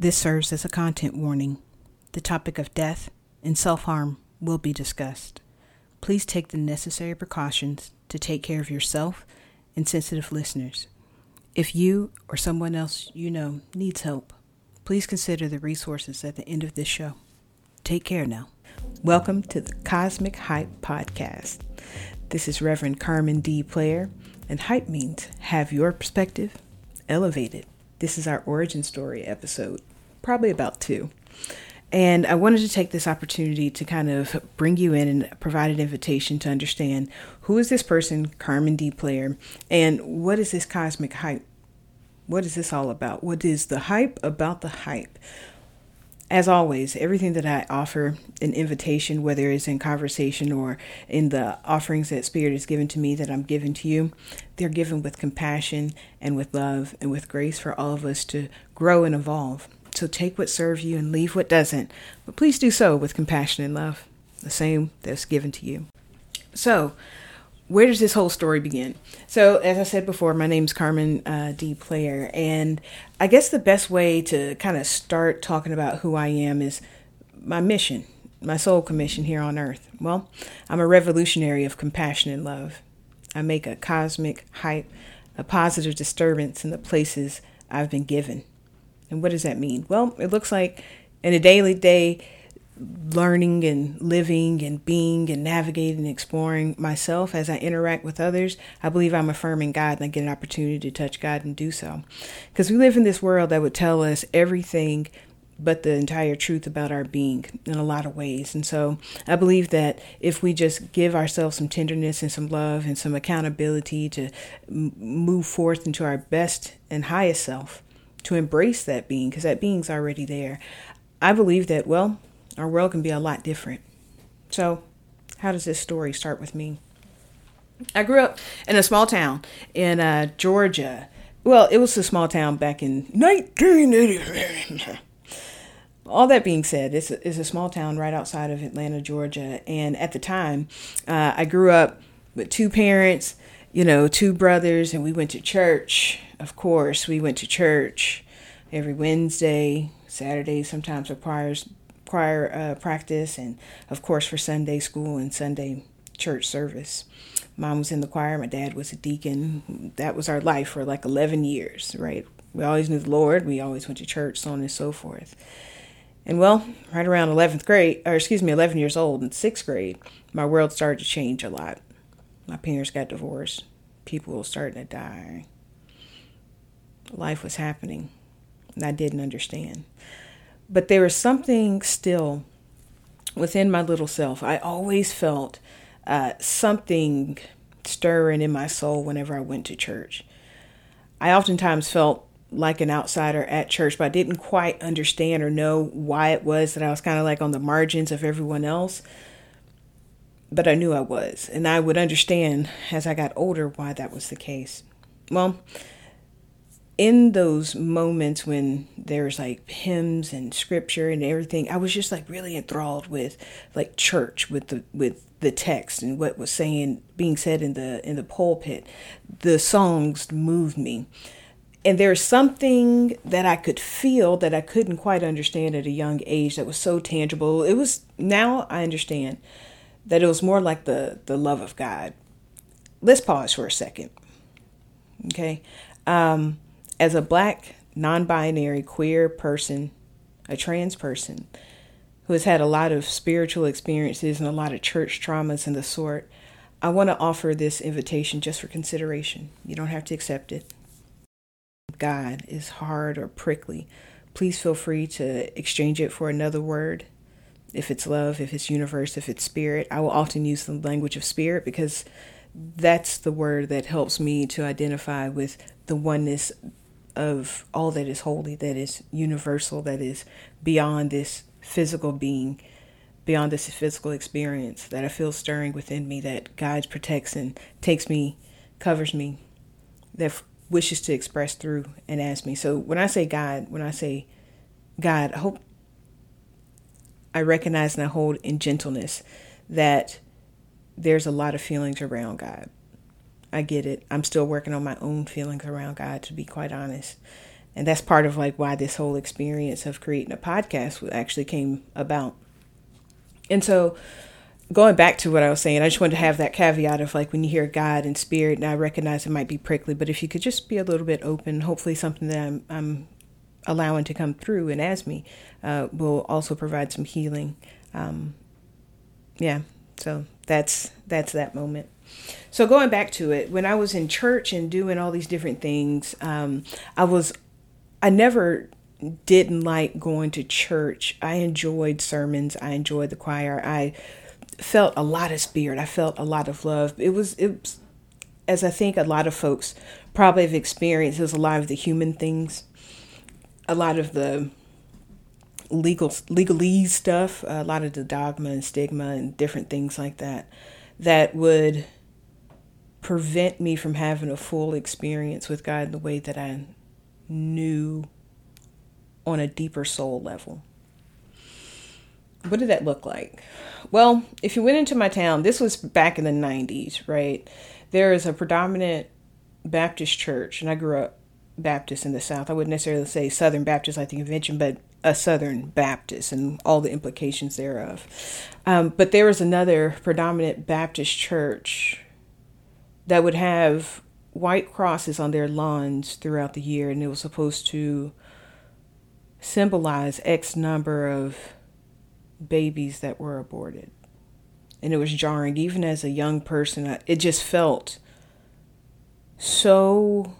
This serves as a content warning. The topic of death and self harm will be discussed. Please take the necessary precautions to take care of yourself and sensitive listeners. If you or someone else you know needs help, please consider the resources at the end of this show. Take care now. Welcome to the Kosmic Hype Podcast. This is Reverend Carmen D. Player, and hype means have your perspective elevated. This is our origin story episode, probably about two. And I wanted to take this opportunity to kind of bring you in and provide an invitation to understand who is this person, Carmen D. Player, and what is this cosmic hype? What is this all about? What is the hype about the hype? As always, everything that I offer an invitation, whether it's in conversation or in the offerings that Spirit has given to me that I'm giving to you, they're given with compassion and with love and with grace for all of us to grow and evolve. So take what serves you and leave what doesn't. But please do so with compassion and love, the same that's given to you. So, where does this whole story begin? So, as I said before, my name's Carmen uh, D. Player, and I guess the best way to kind of start talking about who I am is my mission, my soul commission here on earth. Well, I'm a revolutionary of compassion and love. I make a cosmic hype, a positive disturbance in the places I've been given. And what does that mean? Well, it looks like in a daily day, learning and living and being and navigating and exploring myself as I interact with others, I believe I'm affirming God and I get an opportunity to touch God and do so. Because we live in this world that would tell us everything but the entire truth about our being in a lot of ways. And so I believe that if we just give ourselves some tenderness and some love and some accountability to move forth into our best and highest self, to embrace that being because that being's already there. I believe that, well, our world can be a lot different. So, how does this story start with me? I grew up in a small town in uh, Georgia. Well, it was a small town back in 1980. All that being said, it's a, it's a small town right outside of Atlanta, Georgia. And at the time, uh, I grew up with two parents, you know, two brothers, and we went to church of course, we went to church every Wednesday, Saturday sometimes for requires choir uh, practice, and of course for Sunday school and Sunday church service. Mom was in the choir, my dad was a deacon. That was our life for like 11 years, right? We always knew the Lord, we always went to church, so on and so forth. And well, right around 11th grade, or excuse me, 11 years old in sixth grade, my world started to change a lot. My parents got divorced. People were starting to die life was happening. And I didn't understand. But there was something still within my little self. I always felt uh, something stirring in my soul whenever I went to church. I oftentimes felt like an outsider at church, but I didn't quite understand or know why it was that I was kind of like on the margins of everyone else. But I knew I was, and I would understand as I got older why that was the case. Well, in those moments when there's like hymns and scripture and everything, I was just like really enthralled with like church, with the with the text and what was saying being said in the in the pulpit. The songs moved me. And there's something that I could feel that I couldn't quite understand at a young age that was so tangible. It was now I understand that it was more like the the love of God. Let's pause for a second. Okay. Um, as a black, non binary, queer person, a trans person who has had a lot of spiritual experiences and a lot of church traumas and the sort, I want to offer this invitation just for consideration. You don't have to accept it. God is hard or prickly. Please feel free to exchange it for another word. If it's love, if it's universe, if it's spirit, I will often use the language of spirit because that's the word that helps me to identify with the oneness of all that is holy, that is universal, that is beyond this physical being, beyond this physical experience that I feel stirring within me, that guides, protects, and takes me, covers me, that wishes to express through and as me. So when I say God, when I say God, I hope I recognize and I hold in gentleness that there's a lot of feelings around God I get it. I'm still working on my own feelings around God, to be quite honest. And that's part of like why this whole experience of creating a podcast actually came about. And so going back to what I was saying, I just wanted to have that caveat of like when you hear God and spirit, and I recognize it might be prickly, but if you could just be a little bit open, hopefully something that I'm, I'm allowing to come through and as me uh, will also provide some healing. Um, yeah, so that's that's that moment. So going back to it, when I was in church and doing all these different things, um, I was I never didn't like going to church. I enjoyed sermons. I enjoyed the choir. I felt a lot of spirit. I felt a lot of love. It was it was, as I think a lot of folks probably have experienced. It was a lot of the human things, a lot of the legal legalese stuff, a lot of the dogma and stigma and different things like that that would prevent me from having a full experience with God in the way that I knew on a deeper soul level. What did that look like? Well, if you went into my town, this was back in the 90s, right? There is a predominant Baptist church, and I grew up Baptist in the South. I wouldn't necessarily say Southern Baptist like the convention, but a Southern Baptist and all the implications thereof. Um, but there was another predominant Baptist church that would have white crosses on their lawns throughout the year, and it was supposed to symbolize X number of babies that were aborted. And it was jarring, even as a young person. It just felt so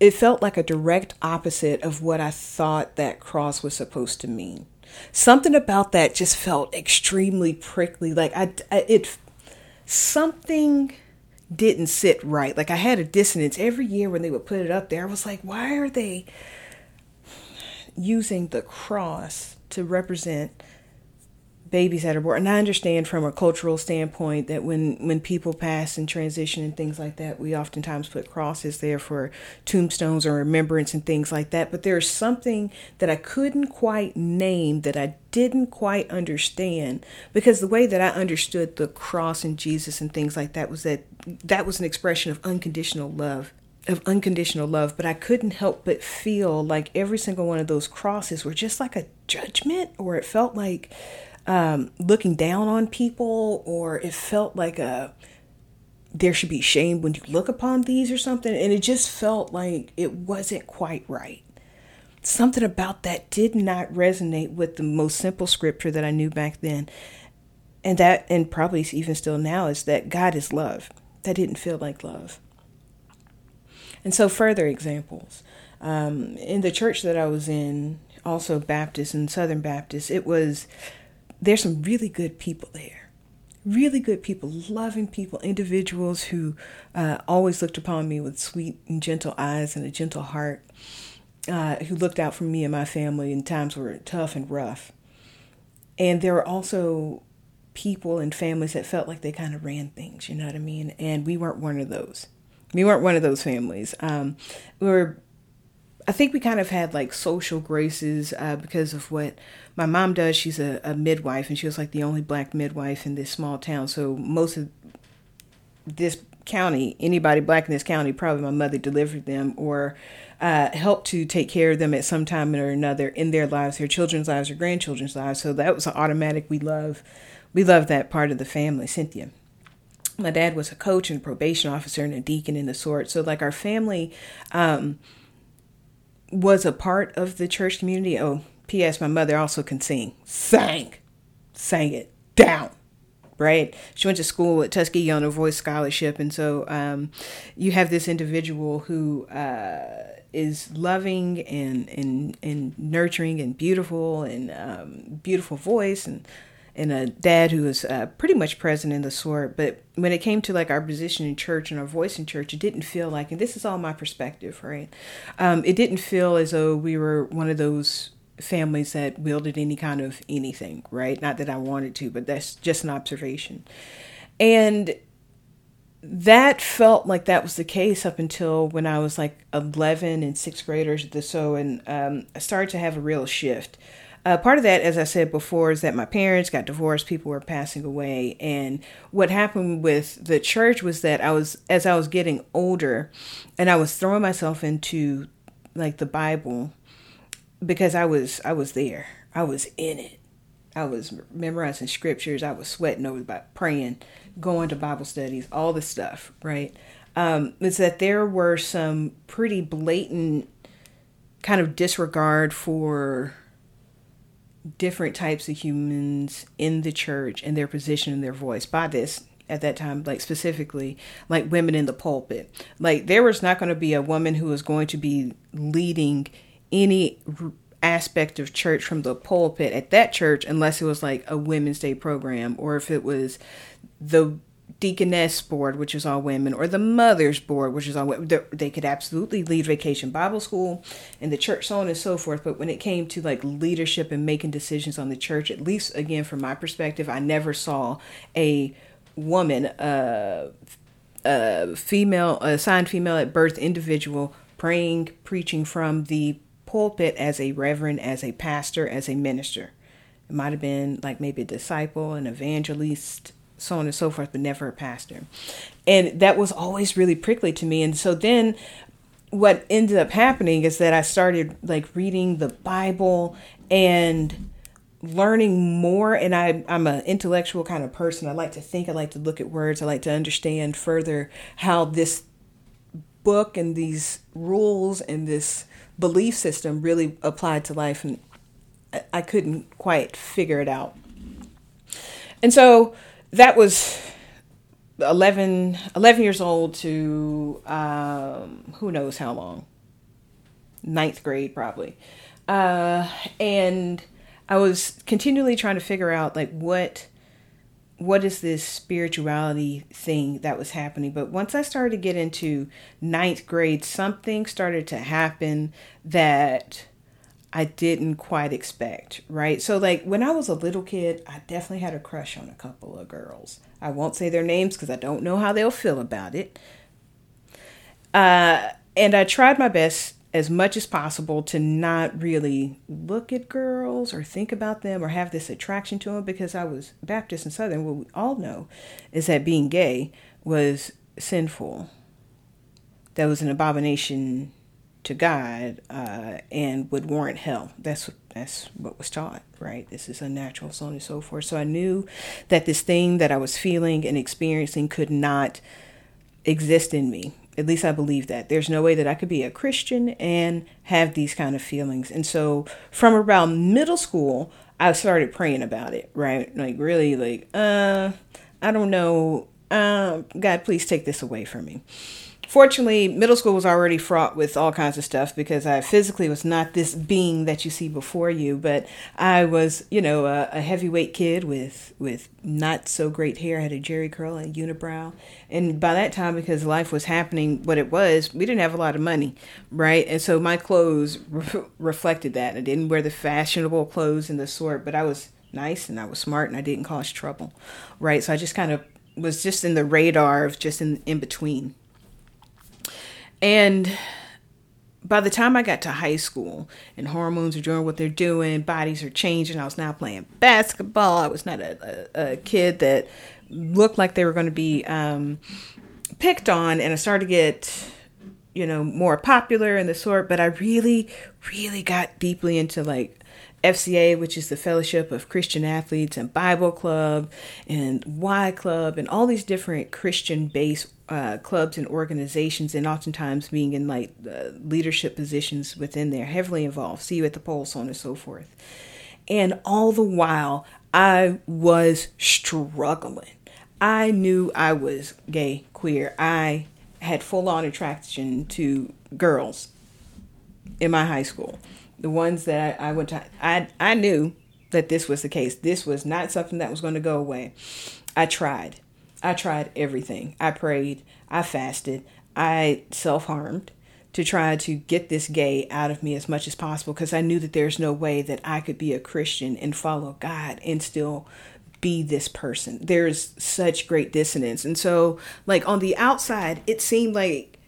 it felt like a direct opposite of what I thought that cross was supposed to mean. Something about that just felt extremely prickly. Like I, I it, something didn't sit right. Like I had a dissonance every year when they would put it up there. I was like, why are they using the cross to represent babies that are born. And I understand from a cultural standpoint that when when people pass and transition and things like that, we oftentimes put crosses there for tombstones or remembrance and things like that. But there's something that I couldn't quite name that I didn't quite understand because the way that I understood the cross and Jesus and things like that was that that was an expression of unconditional love of unconditional love, but I couldn't help but feel like every single one of those crosses were just like a judgment, or it felt like um, looking down on people, or it felt like a there should be shame when you look upon these or something. And it just felt like it wasn't quite right. Something about that did not resonate with the most simple scripture that I knew back then. And that, and probably even still now, is that God is love. That didn't feel like love. And so, further examples. Um, in the church that I was in, also Baptist and Southern Baptist, it was there's some really good people there. Really good people, loving people, individuals who uh, always looked upon me with sweet and gentle eyes and a gentle heart, uh, who looked out for me and my family in times were tough and rough. And there were also people and families that felt like they kind of ran things, you know what I mean? And we weren't one of those. We weren't one of those families. Um, we were I think we kind of had like social graces uh, because of what my mom does. She's a, a, midwife, and she was like the only black midwife in this small town. So most of this county, anybody black in this county, probably my mother delivered them or uh, helped to take care of them at some time or another in their lives, their children's lives or grandchildren's lives. So that was an automatic. We love, we love that part of the family. Cynthia my dad was a coach and probation officer and a deacon in the sort. So like our family um, was a part of the church community. Oh, P.S. My mother also can sing. Sang. Sang it down. Right? She went to school at Tuskegee on a voice scholarship. And so um, you have this individual who uh, is loving and, and, and nurturing and beautiful and um, beautiful voice and and a dad who was uh, pretty much present in the sort. But when it came to like our position in church and our voice in church, it didn't feel like, and this is all my perspective, right? Um, it didn't feel as though we were one of those families that wielded any kind of anything, right? Not that I wanted to, but that's just an observation. And that felt like that was the case up until when I was like 11 and sixth graders. The so, and um, I started to have a real shift. Uh, part of that, as I said before, is that my parents got divorced, people were passing away. And what happened with the church was that I was, as I was getting older and I was throwing myself into like the Bible because I was I was there. I was in it. I was memorizing scriptures. I was sweating over about praying, going to Bible studies, all this stuff, right? Um, is that there were some pretty blatant kind of disregard for different types of humans in the church and their position and their voice by this at that time like specifically like women in the pulpit. Like there was not going to be a woman who was going to be leading any aspect of church from the pulpit at that church unless it was like a women's day program or if it was the deaconess board which is all women or the mothers board which is all women they could absolutely lead vacation bible school and the church so on and so forth but when it came to like leadership and making decisions on the church at least again from my perspective i never saw a woman uh a female assigned female at birth individual praying preaching from the pulpit as a reverend, as a pastor, as a minister. It might have been like maybe a disciple, an evangelist, so on and so forth, but never a pastor. And that was always really prickly to me. And so then what ended up happening is that I started like reading the Bible and learning more and I, i'm an intellectual kind of person i like to think i like to look at words i like to understand further how this book and these rules and this belief system really applied to life, and I couldn't quite figure it out. And so that was 11, 11 years old to um, who knows how long, ninth grade probably. Uh, and I was continually trying to figure out like what what is this spirituality thing that was happening? But once I started to get into ninth grade, something started to happen that I didn't quite expect, right? So, like when I was a little kid, I definitely had a crush on a couple of girls. I won't say their names because I don't know how they'll feel about it. Uh, and I tried my best as much as possible to not really look at girls or think about them or have this attraction to them because I was Baptist and Southern. What we all know is that being gay was sinful. That was an abomination to God uh, and would warrant hell. That's that's what was taught, right? This is unnatural, so on and so forth. So I knew that this thing that I was feeling and experiencing could not exist in me at least I believe that. There's no way that I could be a Christian and have these kind of feelings. And so from around middle school, I started praying about it, right? Like really like, uh, I don't know. Uh, God, please take this away from me fortunately, middle school was already fraught with all kinds of stuff because I physically was not this being that you see before you, but I was, you know, a, a heavyweight kid with with not so great hair. I had a Jheri curl and unibrow, and by that time, because life was happening what it was, we didn't have a lot of money, right? And so my clothes re- reflected that. I didn't wear the fashionable clothes and the sort, but I was nice and I was smart and I didn't cause trouble, right? So I just kind of was just in the radar of just in in between and by the time I got to high school and hormones are doing what they're doing, bodies are changing, I was now playing basketball. I was not a, a, a kid that looked like they were going to be um, picked on, and I started to get, you know, more popular and the sort. But I really, really got deeply into like FCA, which is the Fellowship of Christian Athletes, and Bible Club, and Y Club, and all these different Christian based uh, clubs and organizations, and oftentimes being in like uh, leadership positions within there, heavily involved. See you at the polls, so on and so forth. And all the while, I was struggling. I knew I was gay, queer. I had full on attraction to girls in my high school the ones that I, I went to, I, I knew that this was the case. This was not something that was going to go away. I tried. I tried everything. I prayed. I fasted. I self harmed to try to get this gay out of me as much as possible because I knew that there's no way that I could be a Christian and follow God and still be this person. There's such great dissonance. And so, like, on the outside, it seemed like,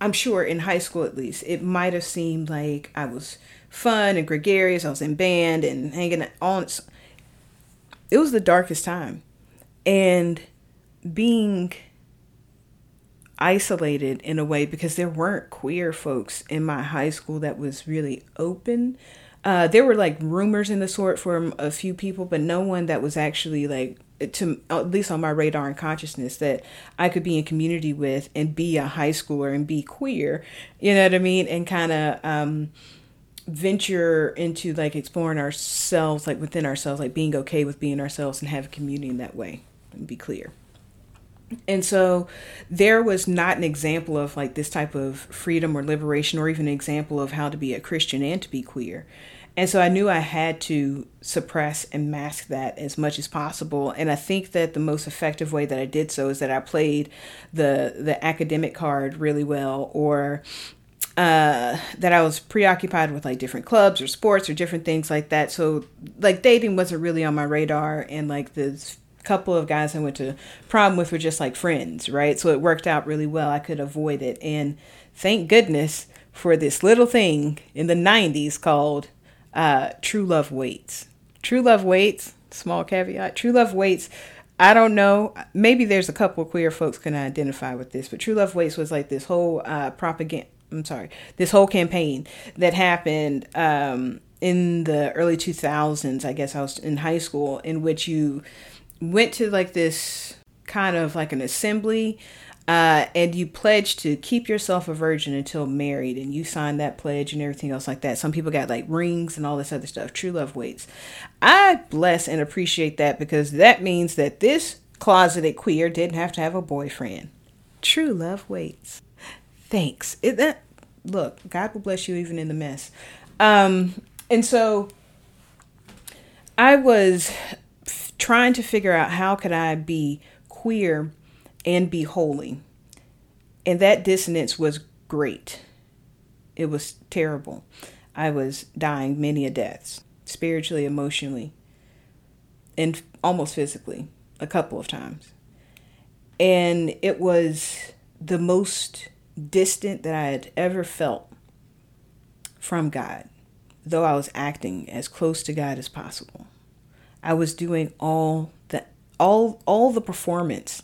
I'm sure in high school at least, it might have seemed like I was fun and gregarious. I was in band and hanging on. It was the darkest time. And being isolated in a way because there weren't queer folks in my high school that was really open. Uh, there were like rumors in the sort from a few people, but no one that was actually like to at least on my radar and consciousness that I could be in community with and be a high schooler and be queer. You know what I mean? And kind of um, venture into like exploring ourselves, like within ourselves, like being okay with being ourselves and have a community in that way and be clear. And so there was not an example of like this type of freedom or liberation or even an example of how to be a Christian and to be queer. And so I knew I had to suppress and mask that as much as possible. And I think that the most effective way that I did so is that I played the the academic card really well or uh, that I was preoccupied with like different clubs or sports or different things like that. So like dating wasn't really on my radar and like the couple of guys I went to prom with were just like friends, right? So it worked out really well. I could avoid it. And thank goodness for this little thing in the 90s called uh, True Love Waits. True Love Waits, small caveat, True Love Waits. I don't know. Maybe there's a couple queer folks can identify with this, but True Love Waits was like this whole uh, propaganda. I'm sorry, this whole campaign that happened um, in the early 2000s. I guess I was in high school, in which you went to like this kind of like an assembly uh, and you pledged to keep yourself a virgin until married and you signed that pledge and everything else like that. Some people got like rings and all this other stuff true love waits i bless and appreciate that because that means that this closeted queer didn't have to have a boyfriend. True love waits thanks it, that, look god will bless you even in the mess um, and so i was trying to figure out how could I be queer and be holy. And that dissonance was great. It was terrible. I was dying many a deaths, spiritually, emotionally, and almost physically, a couple of times. And it was the most distant that I had ever felt from God, though I was acting as close to God as possible. I was doing all the all all the performance,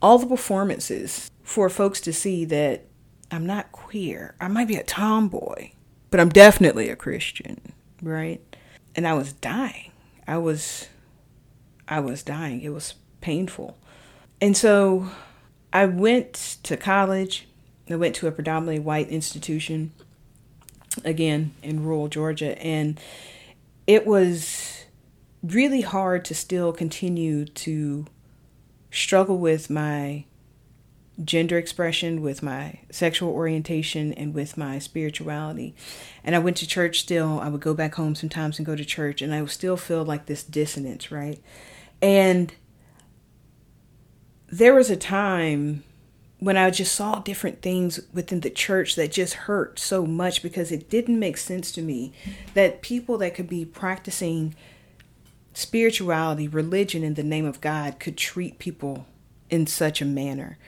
all the performances for folks to see that I'm not queer. I might be a tomboy, but I'm definitely a Christian, right? And I was dying. I was I was dying. It was painful. And so I went to college. I went to a predominantly white institution again in rural Georgia and it was really hard to still continue to struggle with my gender expression, with my sexual orientation, and with my spirituality. And I went to church still. I would go back home sometimes and go to church, and I would still feel like this dissonance, right? And there was a time when I just saw different things within the church that just hurt so much because it didn't make sense to me that people that could be practicing spirituality, religion in the name of God could treat people in such a manner.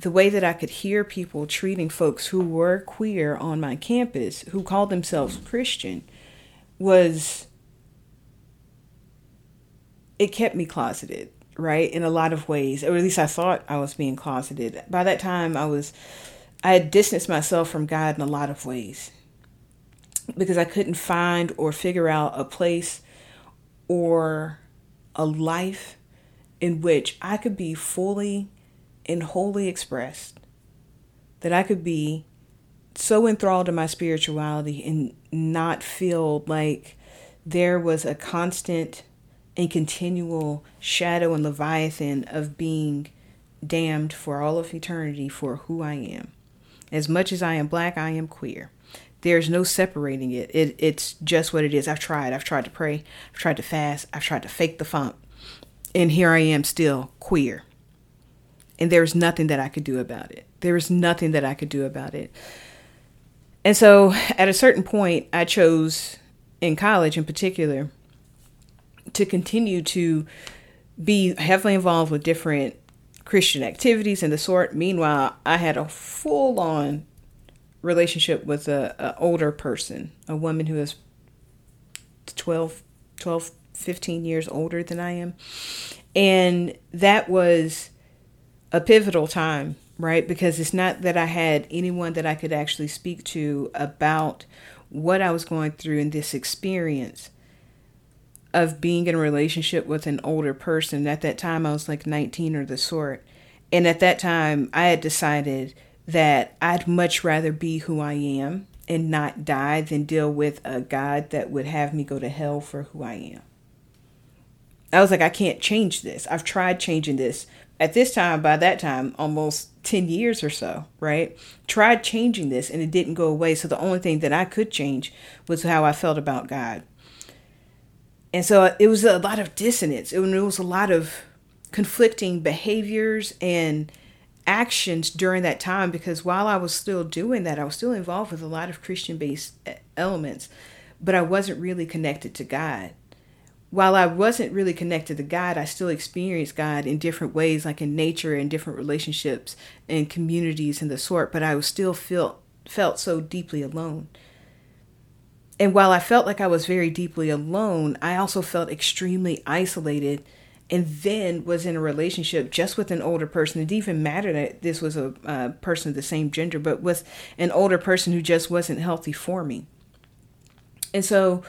The way that I could hear people treating folks who were queer on my campus, who called themselves Christian, was it kept me closeted, right? In a lot of ways, or at least I thought I was being closeted. By that time, I was, I had distanced myself from God in a lot of ways because I couldn't find or figure out a place or a life in which I could be fully and wholly expressed, that I could be so enthralled in my spirituality and not feel like there was a constant and continual shadow and leviathan of being damned for all of eternity for who I am. As much as I am black, I am queer. There's no separating it. it. It's just what it is. I've tried. I've tried to pray. I've tried to fast. I've tried to fake the funk. And here I am still queer. And there's nothing that I could do about it. There is nothing that I could do about it. And so at a certain point, I chose, in college in particular, to continue to be heavily involved with different Christian activities and the sort. Meanwhile, I had a full on relationship with a, a older person, a woman who is 12, 12, 15 years older than I am. And that was a pivotal time, right? Because it's not that I had anyone that I could actually speak to about what I was going through in this experience of being in a relationship with an older person. At that time, I was like 19 or the sort. And at that time, I had decided that I'd much rather be who I am and not die than deal with a God that would have me go to hell for who I am. I was like, I can't change this. I've tried changing this. At this time, by that time, almost 10 years or so, right? Tried changing this and it didn't go away. So the only thing that I could change was how I felt about God. And so it was a lot of dissonance. It was a lot of conflicting behaviors and actions during that time because while I was still doing that, I was still involved with a lot of Christian based eh, elements, but I wasn't really connected to God. While I wasn't really connected to God, I still experienced God in different ways, like in nature and different relationships and communities and the sort, but I was still felt felt so deeply alone. And while I felt like I was very deeply alone, I also felt extremely isolated and then was in a relationship just with an older person. It didn't even matter that this was a uh, person of the same gender, but with an older person who just wasn't healthy for me. And so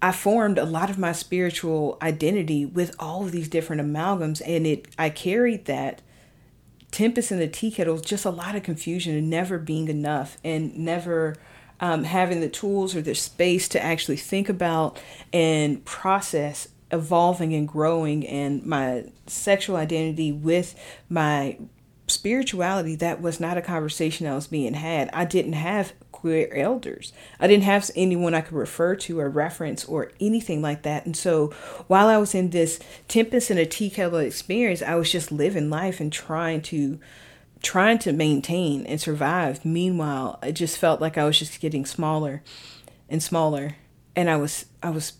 I formed a lot of my spiritual identity with all of these different amalgams, and it I carried that tempest in the tea kettle, just a lot of confusion and never being enough, and never um, having the tools or the space to actually think about and process evolving and growing and my sexual identity with my spirituality that was not a conversation that was being had. I didn't have queer elders. I didn't have anyone i could refer to or reference or anything like that. And so while i was in this tempest in a tea kettle experience i was just living life and trying to trying to maintain and survive meanwhile it just felt like i was just getting smaller and smaller and i was i was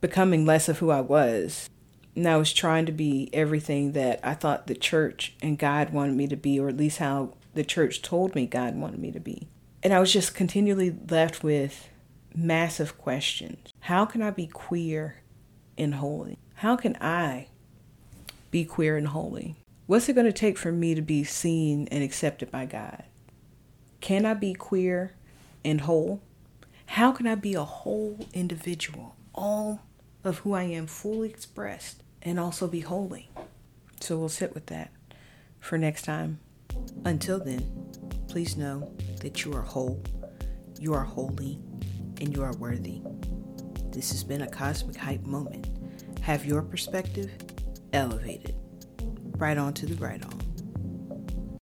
becoming less of who I was. And I was trying to be everything that I thought the church and God wanted me to be, or at least how the church told me God wanted me to be. And I was just continually left with massive questions. How can I be queer and holy? How can I be queer and holy? What's it going to take for me to be seen and accepted by God? Can I be queer and whole? How can I be a whole individual, all of who I am fully expressed and also be holy. So we'll sit with that for next time. Until then, please know that you are whole, you are holy, and you are worthy. This has been a cosmic hype moment. Have your perspective elevated. Right on to the right on.